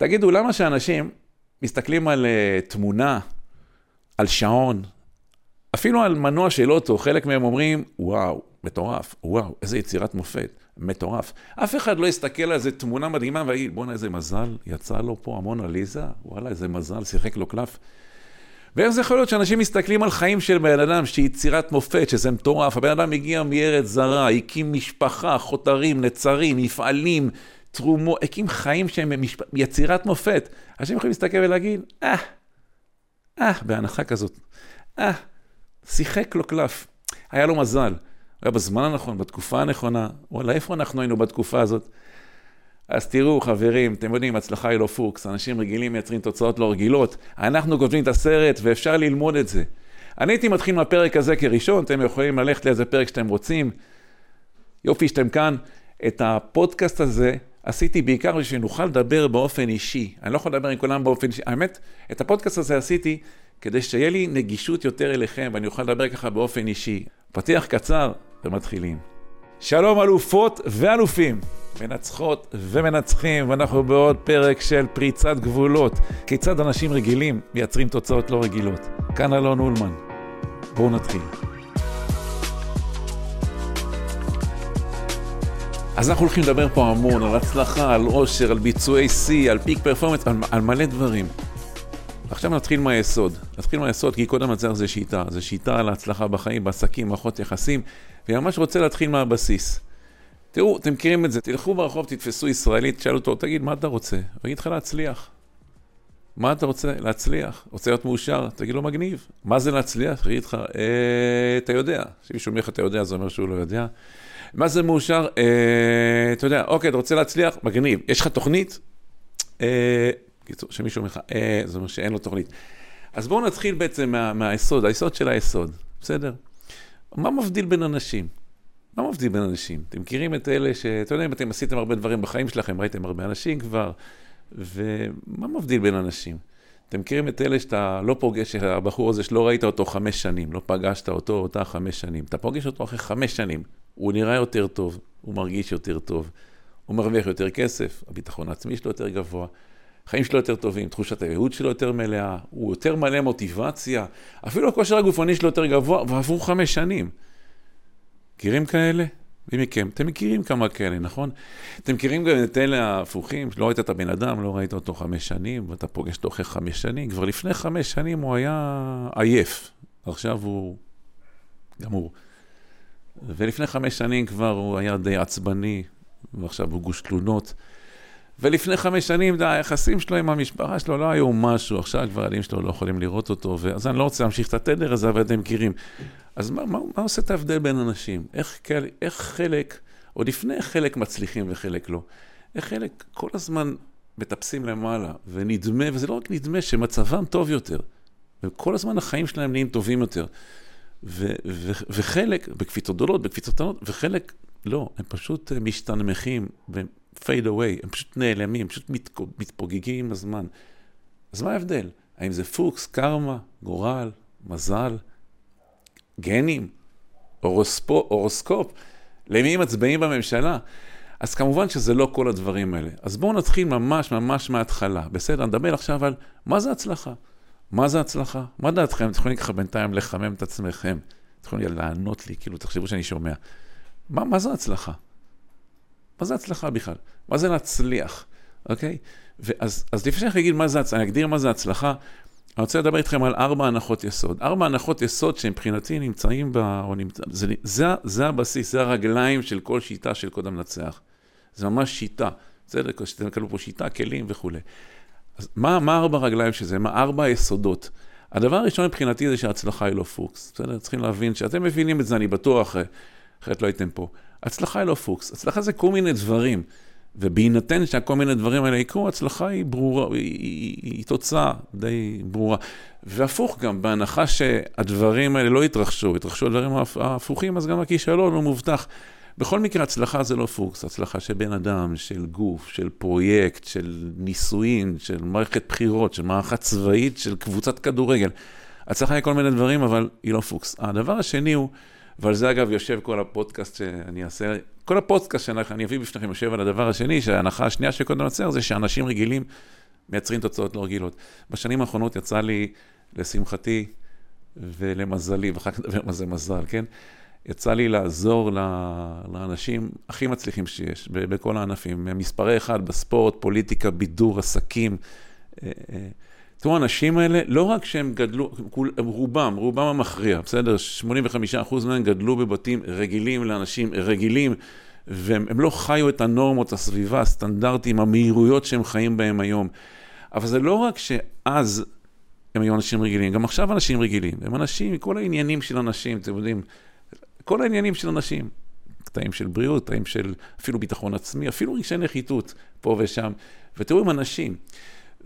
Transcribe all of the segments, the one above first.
תגידו, למה שאנשים מסתכלים על uh, תמונה, על שעון, אפילו על מנוע של אוטו, חלק מהם אומרים, וואו, מטורף, וואו, איזה יצירת מופת, מטורף. אף אחד לא יסתכל על איזה תמונה מדהימה ויגיד, בואנה, איזה מזל, יצא לו פה המון עליזה, וואלה, איזה מזל, שיחק לו קלף. ואיך זה יכול להיות שאנשים מסתכלים על חיים של בן אדם, שהיא יצירת מופת, שזה מטורף, הבן אדם הגיע מארץ זרה, הקים משפחה, חותרים, נצרים, מפעלים, תרומות, הקים חיים שהם משפ... יצירת מופת. אנשים יכולים להסתכל ולהגיד, אה, אה, בהנחה כזאת, אה, שיחק לו קלף, היה לו מזל, הוא היה בזמן הנכון, בתקופה הנכונה, וואלה, איפה אנחנו היינו בתקופה הזאת? אז תראו, חברים, אתם יודעים, הצלחה היא לא פוקס, אנשים רגילים מייצרים תוצאות לא רגילות, אנחנו כותבים את הסרט ואפשר ללמוד את זה. אני הייתי מתחיל מהפרק הזה כראשון, אתם יכולים ללכת לאיזה פרק שאתם רוצים. יופי שאתם כאן. את הפודקאסט הזה עשיתי בעיקר בשביל שנוכל לדבר באופן אישי. אני לא יכול לדבר עם כולם באופן אישי. האמת, את הפודקאסט הזה עשיתי כדי שתהיה לי נגישות יותר אליכם ואני אוכל לדבר ככה באופן אישי. פתיח קצר ומתחילים. שלום אלופות ואלופים, מנצחות ומנצחים, ואנחנו בעוד פרק של פריצת גבולות. כיצד אנשים רגילים מייצרים תוצאות לא רגילות. כאן אלון אולמן. בואו נתחיל. אז אנחנו הולכים לדבר פה המון על הצלחה, על עושר, על ביצועי שיא, על פיק פרפורמנס, על, על מלא דברים. עכשיו נתחיל מהיסוד. נתחיל מהיסוד כי קודם הצליח זה שיטה. זה שיטה על ההצלחה בחיים, בעסקים, מערכות יחסים, ואני ממש רוצה להתחיל מהבסיס. תראו, אתם מכירים את זה, תלכו ברחוב, תתפסו ישראלית, תשאלו אותו, תגיד, מה אתה רוצה? הוא יגיד לך להצליח. מה אתה רוצה? להצליח. רוצה להיות מאושר? תגיד לו, מגניב. מה זה להצליח? יגיד לך, אה, אתה יודע. כשמישהו אומר לך, אתה יודע, זה אומר שהוא לא יודע. מה זה מאושר? אה, אתה יודע, אוקיי, אתה רוצה להצליח? מגניב. יש לך תוכנית? אה, קיצור, שמישהו אומר לך, אה, זה אומר שאין לו תוכנית. אז בואו נתחיל בעצם מה, מהיסוד, היסוד של היסוד, בסדר? מה מבדיל בין אנשים? מה מבדיל בין אנשים? אתם מכירים את אלה ש... אתה יודע, אם אתם עשיתם הרבה דברים בחיים שלכם, ראיתם הרבה אנשים כבר, ומה מבדיל בין אנשים? אתם מכירים את אלה שאתה לא פוגש, הבחור הזה שלא ראית אותו חמש שנים, לא פגשת אותו אותה חמש שנים. אתה פוגש אותו אחרי חמש שנים, הוא נראה יותר טוב, הוא מרגיש יותר טוב, הוא מרוויח יותר כסף, הביטחון העצמי שלו יותר גבוה, החיים שלו יותר טובים, תחושת הייעוד שלו יותר מלאה, הוא יותר מלא מוטיבציה, אפילו הכושר הגופני שלו יותר גבוה, ועברו חמש שנים. מכירים כאלה? מי מכם? אתם מכירים כמה כאלה, נכון? אתם מכירים גם את אלה ההפוכים, שלא ראית את הבן אדם, לא ראית אותו חמש שנים, ואתה פוגש אותו אחרי חמש שנים, כבר לפני חמש שנים הוא היה עייף, עכשיו הוא גמור. ולפני חמש שנים כבר הוא היה די עצבני, ועכשיו הוא גוש תלונות. ולפני חמש שנים, היחסים שלו עם המשפחה שלו לא היו משהו, עכשיו כבר הילדים שלו לא יכולים לראות אותו, אז אני לא רוצה להמשיך את התדר הזה, אבל אתם מכירים. אז מה, מה, מה עושה את ההבדל בין אנשים? איך, איך חלק, או לפני חלק מצליחים וחלק לא, איך חלק כל הזמן מטפסים למעלה, ונדמה, וזה לא רק נדמה, שמצבם טוב יותר, וכל הזמן החיים שלהם נהיים טובים יותר. ו- ו- וחלק, בקפיצות גדולות, בקפיצות קטנות, וחלק לא, הם פשוט משתנמכים, fade away, הם פשוט נעלמים, פשוט מת, מתפוגגים עם הזמן. אז מה ההבדל? האם זה פוקס, קרמה, גורל, מזל, גנים, אורוספו, אורוסקופ? למי מצביעים בממשלה? אז כמובן שזה לא כל הדברים האלה. אז בואו נתחיל ממש ממש מההתחלה. בסדר, נדבר עכשיו על מה זה הצלחה. מה זה הצלחה? מה דעתכם? אתם יכולים ככה בינתיים לחמם את עצמכם. יכולים לענות לי, כאילו, תחשבו שאני שומע. מה, מה זה הצלחה? מה זה הצלחה בכלל? מה זה להצליח, אוקיי? ואז, אז לפני שאני אגיד מה זה הצלחה, אני אגדיר מה זה הצלחה, אני רוצה לדבר איתכם על ארבע הנחות יסוד. ארבע הנחות יסוד שמבחינתי נמצאים ב... או נמצא, זה, זה, זה הבסיס, זה הרגליים של כל שיטה של קודם לנצח. זה ממש שיטה. בסדר? כשאתם קלו פה שיטה, כלים וכולי. אז מה, מה ארבע הרגליים של זה? מה ארבע היסודות? הדבר הראשון מבחינתי זה שההצלחה היא לא פוקס. בסדר? צריכים להבין שאתם מבינים את זה, אני בטוח, אחרת לא הייתם פה. הצלחה היא לא פוקס, הצלחה זה כל מיני דברים. ובהינתן שכל מיני דברים האלה יקרו, הצלחה היא ברורה, היא, היא, היא תוצאה די ברורה. והפוך גם, בהנחה שהדברים האלה לא יתרחשו, יתרחשו הדברים ההפוכים, אז גם הכישלון הוא מובטח. בכל מקרה, הצלחה זה לא פוקס, הצלחה של בן אדם, של גוף, של פרויקט, של נישואין, של מערכת בחירות, של מערכה צבאית, של קבוצת כדורגל. הצלחה היא כל מיני דברים, אבל היא לא פוקס. הדבר השני הוא... ועל זה אגב יושב כל הפודקאסט שאני אעשה, כל הפודקאסט שאני אביא בפניכם יושב על הדבר השני, שההנחה השנייה של קודם לצייר זה שאנשים רגילים מייצרים תוצאות לא רגילות. בשנים האחרונות יצא לי, לשמחתי ולמזלי, ואחר כך נדבר מה זה מזל, כן? יצא לי לעזור לאנשים הכי מצליחים שיש, בכל הענפים. מספרי אחד בספורט, פוליטיקה, בידור, עסקים. אה, אה, תראו, האנשים האלה, לא רק שהם גדלו, רובם, רובם המכריע, בסדר? 85% מהם גדלו בבתים רגילים לאנשים רגילים, והם לא חיו את הנורמות, הסביבה, הסטנדרטים, המהירויות שהם חיים בהם היום. אבל זה לא רק שאז הם היו אנשים רגילים, גם עכשיו אנשים רגילים. הם אנשים, כל העניינים של אנשים, אתם יודעים, כל העניינים של אנשים. קטעים של בריאות, קטעים של אפילו ביטחון עצמי, אפילו רגשי נחיתות פה ושם. ותראו, הם אנשים.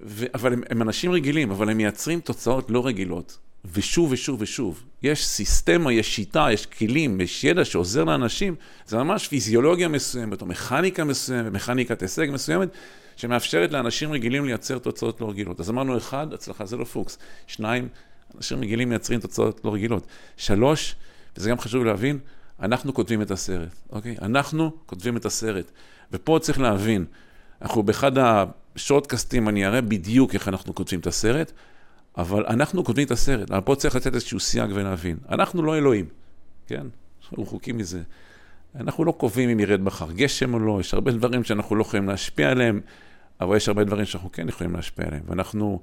ו... אבל הם, הם אנשים רגילים, אבל הם מייצרים תוצאות לא רגילות. ושוב ושוב ושוב. יש סיסטמה, יש שיטה, יש כלים, יש ידע שעוזר לאנשים. זה ממש פיזיולוגיה מסוימת, או מכניקה מסוימת, מכניקת הישג מסוימת, שמאפשרת לאנשים רגילים לייצר תוצאות לא רגילות. אז אמרנו, אחד, הצלחה זה לא פוקס. שניים, אנשים רגילים מייצרים תוצאות לא רגילות. שלוש, וזה גם חשוב להבין, אנחנו כותבים את הסרט, אוקיי? אנחנו כותבים את הסרט. ופה צריך להבין, אנחנו באחד השורטקאסטים, אני אראה בדיוק איך אנחנו כותבים את הסרט, אבל אנחנו כותבים את הסרט, אבל פה צריך לתת איזשהו סייג ולהבין. אנחנו לא אלוהים, כן? אנחנו רחוקים מזה. אנחנו לא קובעים אם ירד מחר גשם או לא, יש הרבה דברים שאנחנו לא יכולים להשפיע עליהם, אבל יש הרבה דברים שאנחנו כן יכולים להשפיע עליהם. ואנחנו,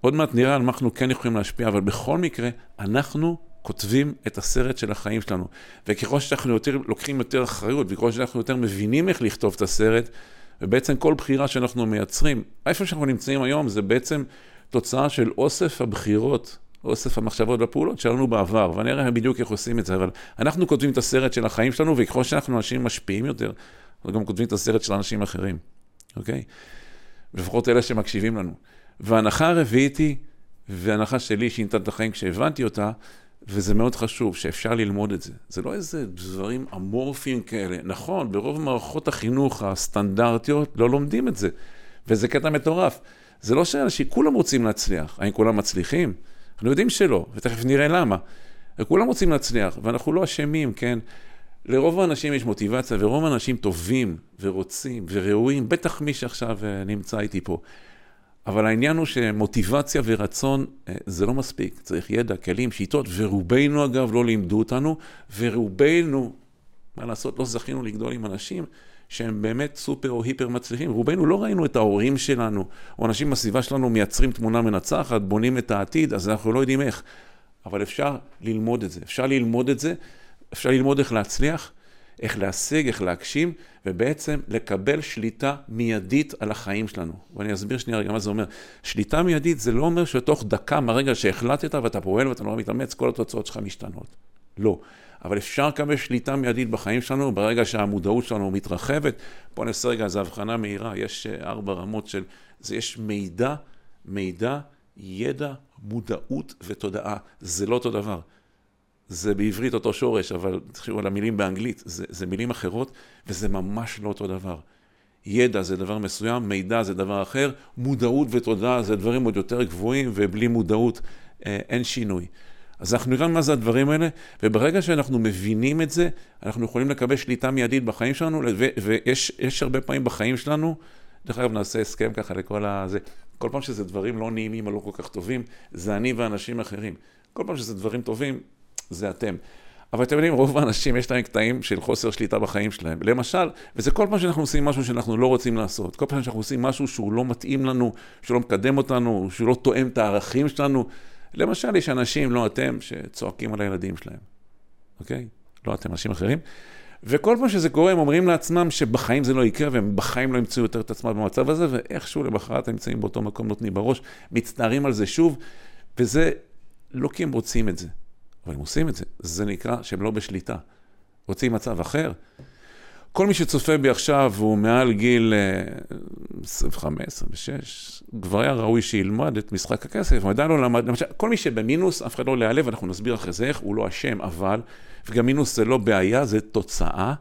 עוד מעט נראה על מה אנחנו כן יכולים להשפיע, אבל בכל מקרה, אנחנו כותבים את הסרט של החיים שלנו. וככל שאנחנו יותר, לוקחים יותר אחריות, וככל שאנחנו יותר מבינים איך לכתוב את הסרט, ובעצם כל בחירה שאנחנו מייצרים, איפה שאנחנו נמצאים היום זה בעצם תוצאה של אוסף הבחירות, אוסף המחשבות והפעולות שלנו בעבר, ואני אראה בדיוק איך עושים את זה, אבל אנחנו כותבים את הסרט של החיים שלנו, וככל שאנחנו אנשים משפיעים יותר, אנחנו גם כותבים את הסרט של אנשים אחרים, אוקיי? לפחות אלה שמקשיבים לנו. וההנחה הרביעית היא, והנחה שלי שינתה את החיים כשהבנתי אותה, וזה מאוד חשוב שאפשר ללמוד את זה. זה לא איזה דברים אמורפיים כאלה. נכון, ברוב מערכות החינוך הסטנדרטיות לא לומדים את זה, וזה קטע מטורף. זה לא שאנשים, כולם רוצים להצליח. האם כולם מצליחים? אנחנו יודעים שלא, ותכף נראה למה. וכולם רוצים להצליח, ואנחנו לא אשמים, כן? לרוב האנשים יש מוטיבציה, ורוב האנשים טובים ורוצים וראויים, בטח מי שעכשיו אה, נמצא איתי פה. אבל העניין הוא שמוטיבציה ורצון אה, זה לא מספיק, צריך ידע, כלים, שיטות, ורובנו אגב לא לימדו אותנו, ורובנו, מה לעשות, לא זכינו לגדול עם אנשים שהם באמת סופר או היפר מצליחים. רובנו לא ראינו את ההורים שלנו, או אנשים בסביבה שלנו מייצרים תמונה מנצחת, בונים את העתיד, אז אנחנו לא יודעים איך. אבל אפשר ללמוד את זה, אפשר ללמוד את זה, אפשר ללמוד איך להצליח, איך להשיג, איך להגשים, ובעצם לקבל שליטה מיידית על החיים שלנו. ואני אסביר שנייה רגע מה זה אומר. שליטה מיידית זה לא אומר שתוך דקה מהרגע שהחלטת ואתה פועל ואתה נורא מתאמץ, כל התוצאות שלך משתנות. לא. אבל אפשר לקבל שליטה מיידית בחיים שלנו ברגע שהמודעות שלנו מתרחבת. בואו נעשה רגע איזו הבחנה מהירה, יש אה, ארבע רמות של, זה יש מידע, מידע, ידע, מודעות ותודעה. זה לא אותו דבר. זה בעברית אותו שורש, אבל תחשבו על המילים באנגלית, זה, זה מילים אחרות, וזה ממש לא אותו דבר. ידע זה דבר מסוים, מידע זה דבר אחר, מודעות ותודעה זה דברים עוד יותר גבוהים, ובלי מודעות אה, אין שינוי. אז אנחנו נראה מה זה הדברים האלה, וברגע שאנחנו מבינים את זה, אנחנו יכולים לקבל שליטה מיידית בחיים שלנו, ויש הרבה פעמים בחיים שלנו, דרך אגב נעשה הסכם ככה לכל הזה, כל פעם שזה דברים לא נעימים או לא כל כך טובים, זה אני ואנשים אחרים. כל פעם שזה דברים טובים, זה אתם. אבל אתם יודעים, רוב האנשים יש להם קטעים של חוסר שליטה בחיים שלהם. למשל, וזה כל פעם שאנחנו עושים משהו שאנחנו לא רוצים לעשות, כל פעם שאנחנו עושים משהו שהוא לא מתאים לנו, שלא מקדם אותנו, שהוא לא תואם את הערכים שלנו, למשל, יש אנשים, לא אתם, שצועקים על הילדים שלהם, אוקיי? לא אתם, אנשים אחרים. וכל פעם שזה קורה, הם אומרים לעצמם שבחיים זה לא יקרה, והם בחיים לא ימצאו יותר את עצמם במצב הזה, ואיכשהו למחרת הם נמצאים באותו מקום, נותנים בראש, מצטערים על זה שוב, וזה לא כי הם רוצים את זה, אבל הם עושים את זה. זה נקרא שהם לא בשליטה. רוצים מצב אחר? כל מי שצופה בי עכשיו והוא מעל גיל 25, אה, 26, כבר היה ראוי שילמד את משחק הכסף, הוא עדיין לא למד, למשל, כל מי שבמינוס, אף אחד לא להיעלב, אנחנו נסביר אחרי זה איך, הוא לא אשם, אבל, וגם מינוס זה לא בעיה, זה תוצאה,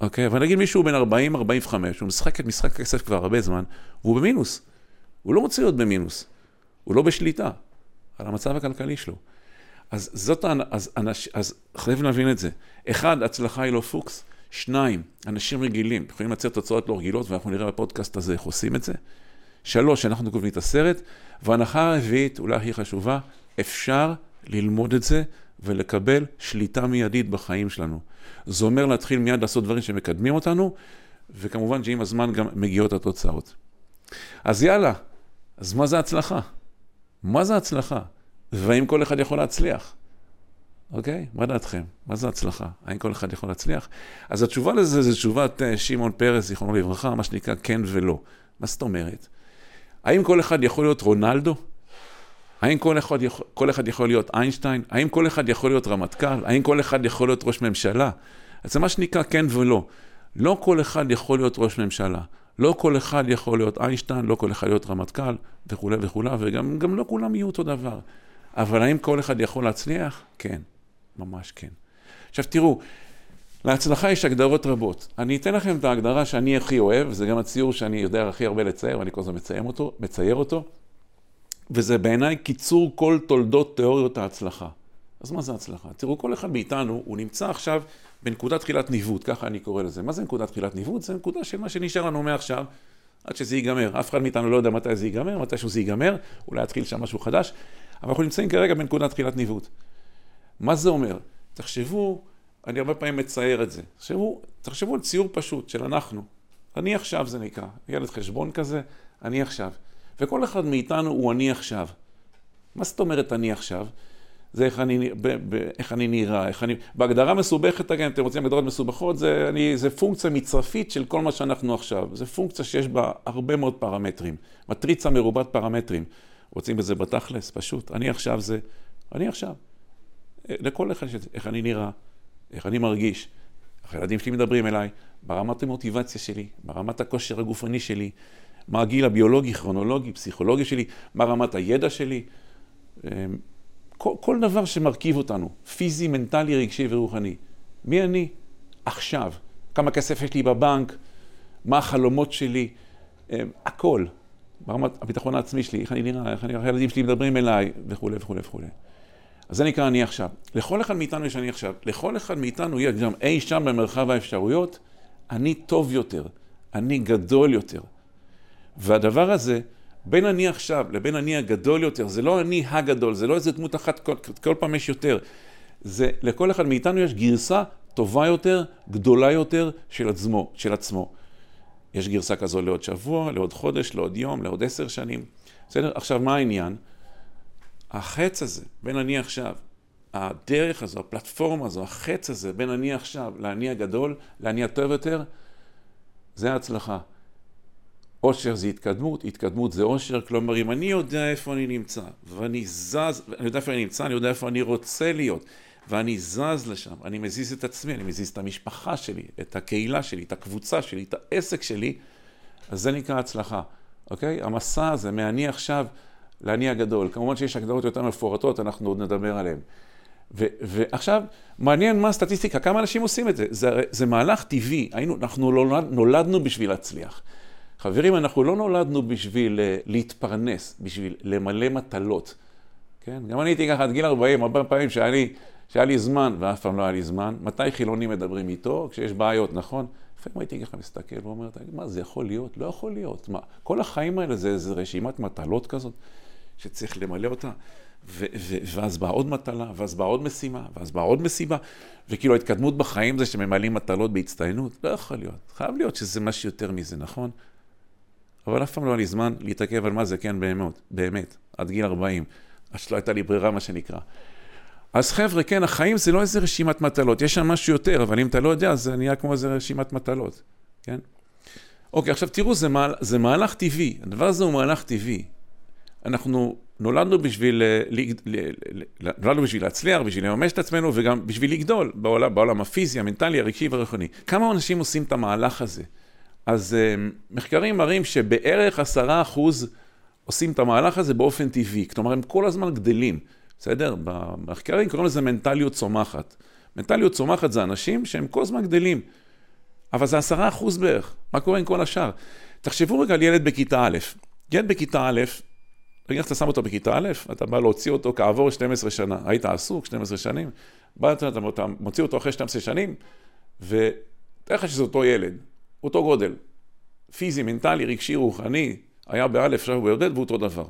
אוקיי? אבל נגיד מישהו בן 40-45, הוא משחק את משחק הכסף כבר הרבה זמן, והוא במינוס. הוא לא רוצה להיות במינוס, הוא לא בשליטה על המצב הכלכלי שלו. אז זאת, אז, אז, אז חייבים להבין את זה. אחד, הצלחה היא לא פוקס. שניים, אנשים רגילים יכולים לצאת תוצאות לא רגילות, ואנחנו נראה בפודקאסט הזה איך עושים את זה. שלוש, אנחנו כותבים את הסרט, והנחה הרביעית, אולי הכי חשובה, אפשר ללמוד את זה ולקבל שליטה מיידית בחיים שלנו. זה אומר להתחיל מיד לעשות דברים שמקדמים אותנו, וכמובן שעם הזמן גם מגיעות התוצאות. אז יאללה, אז מה זה הצלחה? מה זה הצלחה? והאם כל אחד יכול להצליח? אוקיי? מה דעתכם? מה זה הצלחה? האם כל אחד יכול להצליח? אז התשובה לזה זה תשובת אה, שמעון פרס, זיכרונו לברכה, מה שנקרא כן ולא. מה זאת אומרת? האם כל אחד יכול להיות רונלדו? האם כל אחד, יכול, כל אחד יכול להיות איינשטיין? האם כל אחד יכול להיות רמטכ"ל? האם כל אחד יכול להיות ראש ממשלה? אז זה מה שנקרא כן ולא. לא כל אחד יכול להיות ראש ממשלה. לא כל אחד יכול להיות איינשטיין, לא כל אחד להיות רמטכ"ל וכולי וכולי, וגם לא כולם יהיו אותו דבר. אבל האם כל אחד יכול להצליח? כן, ממש כן. עכשיו תראו, להצלחה יש הגדרות רבות. אני אתן לכם את ההגדרה שאני הכי אוהב, זה גם הציור שאני יודע הכי הרבה לצייר, ואני כל הזמן מצייר אותו, מצייר אותו, וזה בעיניי קיצור כל תולדות תיאוריות ההצלחה. אז מה זה הצלחה? תראו, כל אחד מאיתנו, הוא נמצא עכשיו בנקודת תחילת ניווט, ככה אני קורא לזה. מה זה נקודת תחילת ניווט? זה נקודה של מה שנשאר לנו מעכשיו, עד שזה ייגמר. אף אחד מאיתנו לא יודע מתי זה ייגמר, מתישהו זה ייגמר, אולי יתחיל שם משהו חדש, אבל אנחנו נמצאים כרגע בנקודת תחילת ניווט. מה זה אומר? תחשבו, אני הרבה פעמים מצייר את זה. תחשבו, תחשבו על ציור פשוט של אנחנו. אני עכשיו זה נקרא, ילד חשבון כזה, אני עכשיו. וכל אחד מאיתנו הוא אני עכשיו. מה זאת אומרת אני עכשיו? זה איך אני, ב, ב, איך אני נראה, איך אני... בהגדרה מסובכת, אגב, אם אתם רוצים הגדרות מסובכות, זה, אני, זה פונקציה מצרפית של כל מה שאנחנו עכשיו. זה פונקציה שיש בה הרבה מאוד פרמטרים. מטריצה מרובת פרמטרים. רוצים בזה בתכלס? פשוט. אני עכשיו זה... אני עכשיו. לכל אחד, איך אני נראה, איך אני מרגיש. איך הילדים שלי מדברים אליי, ברמת המוטיבציה שלי, ברמת הכושר הגופני שלי, מה הגיל הביולוגי, כרונולוגי, פסיכולוגי שלי, מה רמת הידע שלי. אמ, כל, כל דבר שמרכיב אותנו, פיזי, מנטלי, רגשי ורוחני. מי אני? עכשיו. כמה כסף יש לי בבנק, מה החלומות שלי, אמ, הכל. ברמת הביטחון העצמי שלי, איך אני נראה, איך, אני, איך הילדים שלי מדברים אליי, וכולי וכולי וכולי. אז זה נקרא אני עכשיו. לכל אחד מאיתנו יש אני עכשיו. לכל אחד מאיתנו יש גם אי שם במרחב האפשרויות, אני טוב יותר, אני גדול יותר. והדבר הזה, בין אני עכשיו לבין אני הגדול יותר, זה לא אני הגדול, זה לא איזה דמות אחת, כל, כל פעם יש יותר. זה, לכל אחד מאיתנו יש גרסה טובה יותר, גדולה יותר של עצמו. של עצמו. יש גרסה כזו לעוד שבוע, לעוד חודש, לעוד יום, לעוד עשר שנים. בסדר? עכשיו, מה העניין? החץ הזה, בין אני עכשיו, הדרך הזו, הפלטפורמה הזו, החץ הזה, בין אני עכשיו לאני הגדול, לאני הטוב יותר, זה ההצלחה. אושר זה התקדמות, התקדמות זה אושר, כלומר אם אני יודע איפה אני נמצא, ואני זז, אני יודע איפה אני נמצא, אני יודע איפה אני רוצה להיות, ואני זז לשם, אני מזיז את עצמי, אני מזיז את המשפחה שלי, את הקהילה שלי, את הקבוצה שלי, את העסק שלי, אז זה נקרא הצלחה, אוקיי? המסע הזה מאני עכשיו לאני הגדול. כמובן שיש הגדרות יותר מפורטות, אנחנו עוד נדבר עליהן. ו- ועכשיו, מעניין מה הסטטיסטיקה, כמה אנשים עושים את זה. זה, זה מהלך טבעי, היינו, אנחנו נולד, נולדנו בשביל להצליח. חברים, אנחנו לא נולדנו בשביל uh, להתפרנס, בשביל למלא מטלות. כן? גם אני הייתי ככה עד גיל 40, הרבה פעמים לי, שהיה לי זמן, ואף פעם לא היה לי זמן. מתי חילונים מדברים איתו? כשיש בעיות, נכון? לפעמים הייתי ככה מסתכל ואומר, מה, זה יכול להיות? לא יכול להיות. מה, כל החיים האלה זה איזה רשימת מטלות כזאת? שצריך למלא אותה, ו- ו- ואז באה עוד מטלה, ואז באה עוד משימה, ואז באה עוד מסיבה, וכאילו ההתקדמות בחיים זה שממלאים מטלות בהצטיינות, לא יכול להיות. חייב להיות שזה משהו יותר מזה, נכון? אבל אף פעם לא היה לי זמן להתעכב על מה זה כן באמת, באמת, עד גיל 40, עד שלא הייתה לי ברירה, מה שנקרא. אז חבר'ה, כן, החיים זה לא איזה רשימת מטלות, יש שם משהו יותר, אבל אם אתה לא יודע, זה נהיה כמו איזה רשימת מטלות, כן? אוקיי, עכשיו תראו, זה, מה, זה מהלך טבעי, הדבר הזה הוא מהלך טבעי. אנחנו נולדנו בשביל, אה, נולדנו בשביל להצליח, בשביל לממש את עצמנו וגם בשביל לגדול בעולם, בעולם הפיזי, המנטלי, הרגשי והרוחני. כמה אנשים עושים את המהלך הזה? אז אה, מחקרים מראים שבערך עשרה אחוז עושים את המהלך הזה באופן טבעי. כלומר, הם כל הזמן גדלים, בסדר? במחקרים קוראים לזה מנטליות צומחת. מנטליות צומחת זה אנשים שהם כל הזמן גדלים. אבל זה עשרה אחוז בערך. מה קורה עם כל השאר? תחשבו רגע על ילד בכיתה א'. ילד בכיתה א', נגיד אתה שם אותו בכיתה א', אתה בא להוציא אותו כעבור 12 שנה, היית עסוק 12 שנים, בא, אתה, מוציא אותו אחרי 12 שנים, ותאר לך שזה אותו ילד, אותו גודל, פיזי, מנטלי, רגשי, רוחני, היה באלף, עכשיו הוא בי"ד והוא אותו דבר.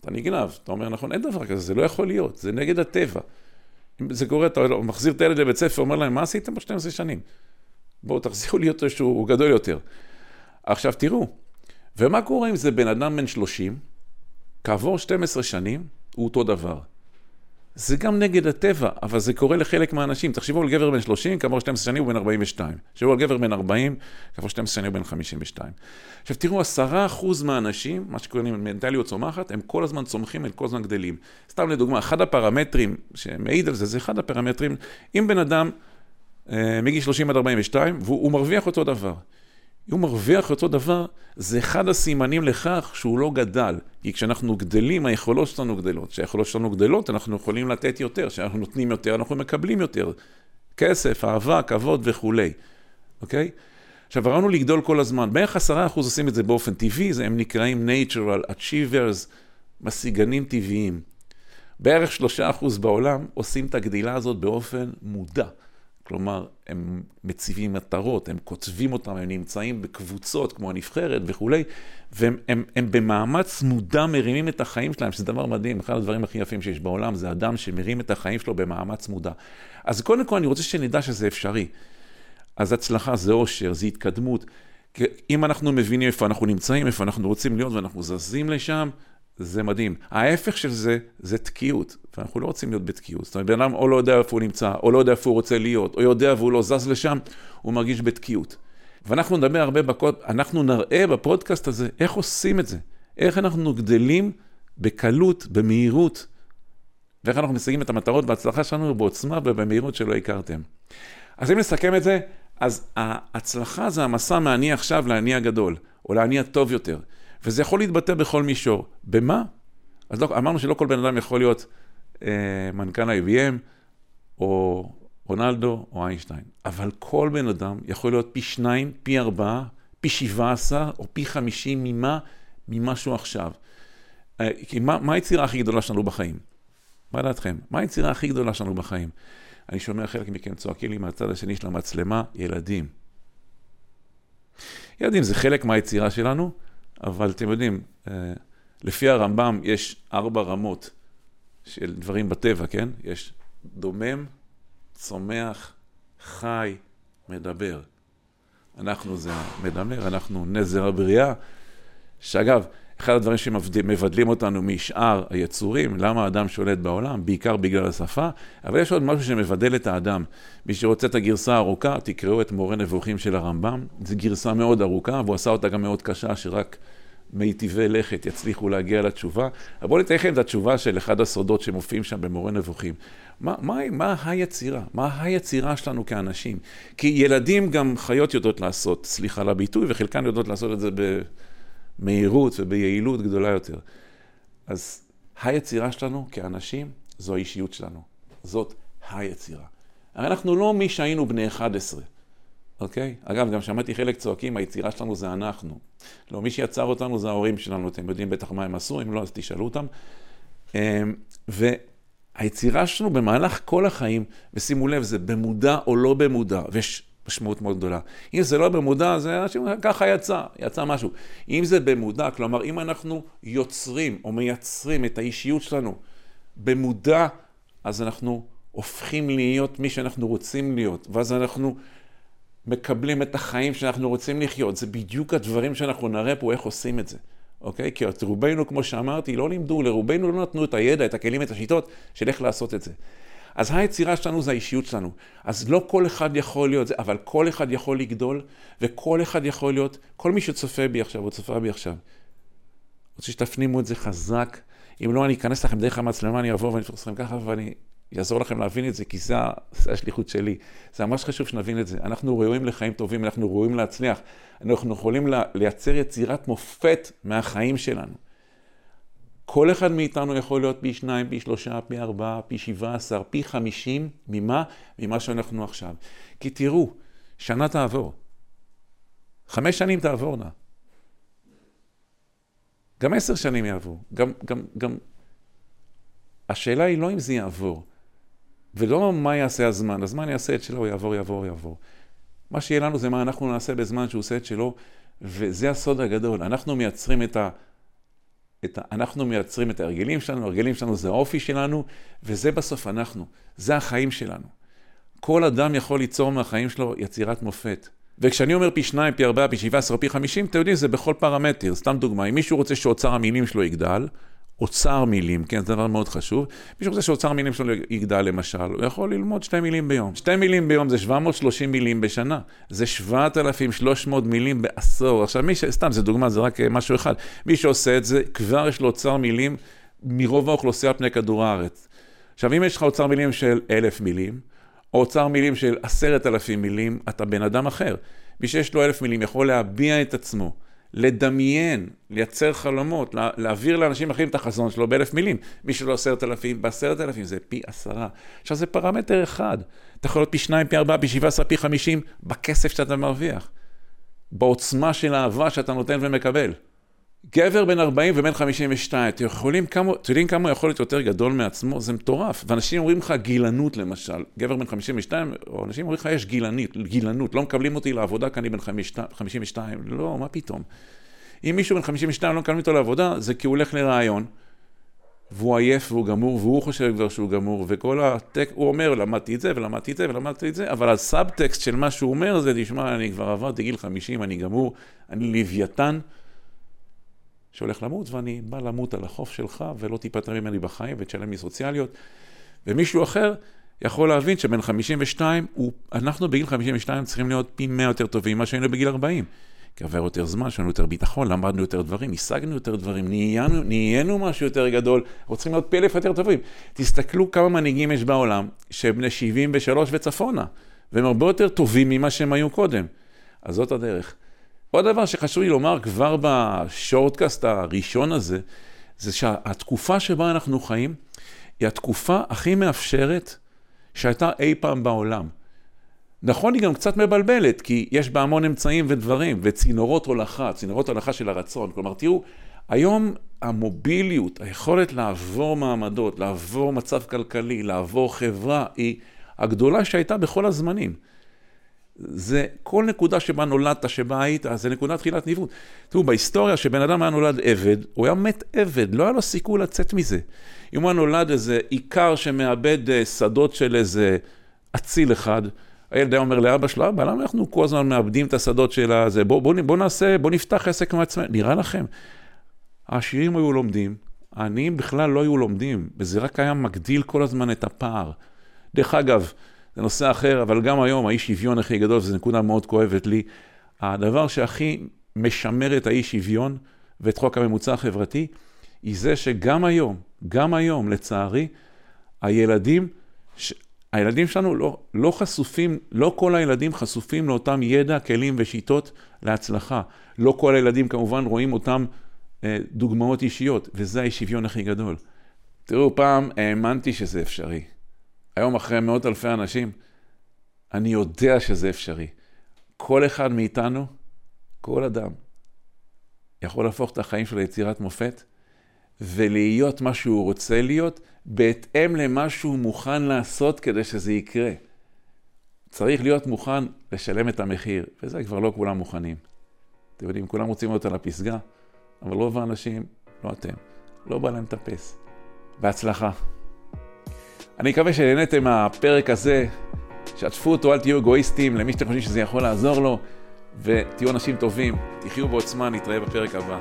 אתה נגנב, אתה אומר, נכון, אין דבר כזה, זה לא יכול להיות, זה נגד הטבע. אם זה קורה, אתה מחזיר את הילד לבית ספר, אומר להם, מה עשיתם ב-12 שנים? בואו תחזירו לי אותו שהוא גדול יותר. עכשיו תראו, ומה קורה אם זה בן אדם בן 30, כעבור 12 שנים, הוא אותו דבר. זה גם נגד הטבע, אבל זה קורה לחלק מהאנשים. תחשבו על גבר בן 30, כעבור 12 שנים הוא בן 42. תחשבו על גבר בן 40, כעבור 12 שנים הוא בן 52. עכשיו תראו, 10% מהאנשים, מה שקוראים מנטליות צומחת, הם כל הזמן צומחים, הם כל הזמן גדלים. סתם לדוגמה, אחד הפרמטרים שמעיד על זה, זה אחד הפרמטרים, אם בן אדם אה, מגיל 30 עד 42, והוא מרוויח אותו דבר. אם הוא מרוויח אותו דבר, זה אחד הסימנים לכך שהוא לא גדל. כי כשאנחנו גדלים, היכולות שלנו גדלות. כשהיכולות שלנו גדלות, אנחנו יכולים לתת יותר. כשאנחנו נותנים יותר, אנחנו מקבלים יותר. כסף, אהבה, כבוד וכולי, אוקיי? עכשיו, הרעיון לגדול כל הזמן. בערך עשרה אחוז עושים את זה באופן טבעי, זה הם נקראים natural achievers, משיגנים טבעיים. בערך שלושה אחוז בעולם עושים את הגדילה הזאת באופן מודע. כלומר, הם מציבים מטרות, הם כותבים אותם, הם נמצאים בקבוצות כמו הנבחרת וכולי, והם הם, הם במאמץ מודע מרימים את החיים שלהם, שזה דבר מדהים, אחד הדברים הכי יפים שיש בעולם, זה אדם שמרים את החיים שלו במאמץ מודע. אז קודם כל אני רוצה שנדע שזה אפשרי. אז הצלחה זה אושר, זה התקדמות. אם אנחנו מבינים איפה אנחנו נמצאים, איפה אנחנו רוצים להיות ואנחנו זזים לשם, זה מדהים. ההפך של זה, זה תקיעות, ואנחנו לא רוצים להיות בתקיעות. זאת אומרת, בן אדם או לא יודע איפה הוא נמצא, או לא יודע איפה הוא רוצה להיות, או יודע והוא לא זז לשם, הוא מרגיש בתקיעות. ואנחנו נדבר הרבה, בקוד, אנחנו נראה בפודקאסט הזה איך עושים את זה, איך אנחנו גדלים בקלות, במהירות, ואיך אנחנו משיגים את המטרות בהצלחה שלנו בעוצמה ובמהירות שלא הכרתם. אז אם נסכם את זה, אז ההצלחה זה המסע מהאני עכשיו לאני הגדול, או לאני הטוב יותר. וזה יכול להתבטא בכל מישור. במה? אז לא, אמרנו שלא כל בן אדם יכול להיות אה, מנכ"ל IBM, או רונלדו, או איינשטיין. אבל כל בן אדם יכול להיות פי שניים, פי ארבעה, פי שבעה עשר, או פי חמישים ממה? שהוא עכשיו. אה, כי מה, מה היצירה הכי גדולה שלנו בחיים? מה דעתכם? מה היצירה הכי גדולה שלנו בחיים? אני שומע חלק מכם צועקים לי מהצד השני של המצלמה, ילדים. ילדים זה חלק מהיצירה שלנו, אבל אתם יודעים, אה, לפי הרמב"ם יש ארבע רמות של דברים בטבע, כן? יש דומם, צומח, חי, מדבר. אנחנו זה המדמר, אנחנו נזר הבריאה, שאגב, אחד הדברים שמבדלים אותנו משאר היצורים, למה האדם שולט בעולם, בעיקר בגלל השפה, אבל יש עוד משהו שמבדל את האדם. מי שרוצה את הגרסה הארוכה, תקראו את מורה נבוכים של הרמב"ם, זו גרסה מאוד ארוכה, והוא עשה אותה גם מאוד קשה, שרק מיטיבי לכת יצליחו להגיע לתשובה. אבל בואו ניתן לכם את התשובה של אחד הסודות שמופיעים שם במורה נבוכים. מה, מה, מה היצירה? מה היצירה שלנו כאנשים? כי ילדים גם חיות יודעות לעשות, סליחה על הביטוי, וחלקן יודעות לעשות את זה במהירות וביעילות גדולה יותר. אז היצירה שלנו כאנשים זו האישיות שלנו. זאת היצירה. הרי אנחנו לא מי שהיינו בני 11. אוקיי? אגב, גם שמעתי חלק צועקים, היצירה שלנו זה אנחנו. לא, מי שיצר אותנו זה ההורים שלנו, אתם יודעים בטח מה הם עשו, אם לא, אז תשאלו אותם. אמ, והיצירה שלנו במהלך כל החיים, ושימו לב, זה במודע או לא במודע, ויש משמעות מאוד גדולה. אם זה לא במודע, זה אנשים, ככה יצא, יצא משהו. אם זה במודע, כלומר, אם אנחנו יוצרים או מייצרים את האישיות שלנו במודע, אז אנחנו הופכים להיות מי שאנחנו רוצים להיות, ואז אנחנו מקבלים את החיים שאנחנו רוצים לחיות. זה בדיוק הדברים שאנחנו נראה פה איך עושים את זה, אוקיי? כי את רובנו, כמו שאמרתי, לא לימדו, לרובנו לא נתנו את הידע, את הכלים, את השיטות של איך לעשות את זה. אז היצירה שלנו זה האישיות שלנו. אז לא כל אחד יכול להיות זה, אבל כל אחד יכול לגדול, וכל אחד יכול להיות, כל מי שצופה בי עכשיו, או צופה בי עכשיו, רוצה שתפנימו את זה חזק. אם לא, אני אכנס לכם דרך המצלמה, אני אבוא ואני אתפוס אתכם ככה, ואני יעזור לכם להבין את זה, כי זה השליחות שלי. זה ממש חשוב שנבין את זה. אנחנו ראויים לחיים טובים, אנחנו ראויים להצליח. אנחנו יכולים לייצר יצירת מופת מהחיים שלנו. כל אחד מאיתנו יכול להיות פי שניים, פי שלושה, פי ארבעה, פי שבעה עשר, פי חמישים, ממה? ממה שאנחנו עכשיו. כי תראו, שנה תעבור. חמש שנים תעבורנה. גם עשר שנים יעברו. גם, גם, גם... השאלה היא לא אם זה יעבור, ולא מה יעשה הזמן, הזמן יעשה את שלו, יעבור, יעבור, יעבור. מה שיהיה לנו זה מה אנחנו נעשה בזמן שהוא עושה את שלו, וזה הסוד הגדול. אנחנו מייצרים את את ה... אנחנו מייצרים את ההרגלים שלנו, ההרגלים שלנו זה האופי שלנו, וזה בסוף אנחנו, זה החיים שלנו. כל אדם יכול ליצור מהחיים שלו יצירת מופת. וכשאני אומר פי שניים, פי ארבעה, פי שבעה עשרה, פי חמישים, אתם יודעים, זה בכל פרמטר. סתם דוגמה, אם מישהו רוצה שאוצר המילים שלו יגדל, אוצר מילים, כן, זה דבר מאוד חשוב. מישהו רוצה שאוצר המילים שלו יגדל למשל, הוא יכול ללמוד שתי מילים ביום. שתי מילים ביום זה 730 מילים בשנה, זה 7,300 מילים בעשור. עכשיו, מי ש... סתם, זה דוגמה, זה רק משהו אחד. מי שעושה את זה, כבר יש לו אוצר מילים מרוב האוכלוסייה פני כדור הארץ. עכשיו, אם יש לך אוצר מילים של אלף מילים, או אוצר מילים של עשרת אלפים מילים, אתה בן אדם אחר. מי שיש לו אלף מילים יכול להביע את עצמו. לדמיין, לייצר חלומות, לה, להעביר לאנשים אחרים את החזון שלו באלף מילים. מי שלא עשרת אלפים, בעשרת אלפים זה פי עשרה. עכשיו זה פרמטר אחד. אתה יכול להיות פי שניים, פי ארבעה, פי שבעה עשרה, פי חמישים, בכסף שאתה מרוויח. בעוצמה של האהבה שאתה נותן ומקבל. גבר בן 40 ובן 52, אתם יכולים כמה, אתם יודעים כמה הוא יכול להיות יותר גדול מעצמו? זה מטורף. ואנשים אומרים לך גילנות למשל, גבר בן 52, או אנשים אומרים לך יש גילנית, גילנות, לא מקבלים אותי לעבודה כי אני בן 52, לא, מה פתאום. אם מישהו בן 52 לא מקבלים אותו לעבודה, זה כי הוא הולך לרעיון, והוא עייף והוא גמור, והוא חושב כבר שהוא גמור, וכל הטקסט, הוא אומר, למדתי את זה ולמדתי את זה ולמדתי את זה, אבל הסאבטקסט של מה שהוא אומר זה, תשמע, אני כבר עברתי גיל 50, אני גמור, אני לוויתן. שהולך למות, ואני בא למות על החוף שלך, ולא תיפטר ממני בחיים, ותשלם לי סוציאליות. ומישהו אחר יכול להבין שבן 52, הוא, אנחנו בגיל 52 צריכים להיות פי 100 יותר טובים ממה שהיינו בגיל 40. כי עבר יותר זמן, יש לנו יותר ביטחון, למדנו יותר דברים, השגנו יותר דברים, נהיינו, נהיינו משהו יותר גדול, אנחנו צריכים להיות פי אלף יותר טובים. תסתכלו כמה מנהיגים יש בעולם, שהם בני 73 וצפונה, והם הרבה יותר טובים ממה שהם היו קודם. אז זאת הדרך. עוד דבר שחשוב לי לומר כבר בשורטקאסט הראשון הזה, זה שהתקופה שבה אנחנו חיים היא התקופה הכי מאפשרת שהייתה אי פעם בעולם. נכון, היא גם קצת מבלבלת, כי יש בה המון אמצעים ודברים, וצינורות הולכה, צינורות הולכה של הרצון. כלומר, תראו, היום המוביליות, היכולת לעבור מעמדות, לעבור מצב כלכלי, לעבור חברה, היא הגדולה שהייתה בכל הזמנים. זה כל נקודה שבה נולדת, שבה היית, זה נקודת תחילת ניווט. תראו, בהיסטוריה שבן אדם היה נולד עבד, הוא היה מת עבד, לא היה לו סיכוי לצאת מזה. אם הוא היה נולד איזה עיקר שמאבד אה, שדות של איזה אציל אחד, הילד היה אומר לאבא שלו, אבא, למה אנחנו כל הזמן מאבדים את השדות של הזה? בואו בוא, בוא נעשה, בואו נפתח עסק מעצמנו. נראה לכם, העשירים היו לומדים, העניים בכלל לא היו לומדים, וזה רק היה מגדיל כל הזמן את הפער. דרך אגב, זה נושא אחר, אבל גם היום האי שוויון הכי גדול, וזו נקודה מאוד כואבת לי, הדבר שהכי משמר את האי שוויון ואת חוק הממוצע החברתי, היא זה שגם היום, גם היום, לצערי, הילדים, ש... הילדים שלנו לא, לא חשופים, לא כל הילדים חשופים לאותם ידע, כלים ושיטות להצלחה. לא כל הילדים כמובן רואים אותם אה, דוגמאות אישיות, וזה האי שוויון הכי גדול. תראו, פעם האמנתי שזה אפשרי. היום אחרי מאות אלפי אנשים, אני יודע שזה אפשרי. כל אחד מאיתנו, כל אדם, יכול להפוך את החיים שלו ליצירת מופת ולהיות מה שהוא רוצה להיות, בהתאם למה שהוא מוכן לעשות כדי שזה יקרה. צריך להיות מוכן לשלם את המחיר, וזה כבר לא כולם מוכנים. אתם יודעים, כולם רוצים להיות על הפסגה, אבל רוב האנשים, לא אתם, לא בא להם לטפס. בהצלחה. אני מקווה שנהניתם מהפרק הזה, שתפו אותו, אל תהיו אגואיסטים, למי שאתם חושבים שזה יכול לעזור לו, ותהיו אנשים טובים, תחיו בעוצמה, נתראה בפרק הבא.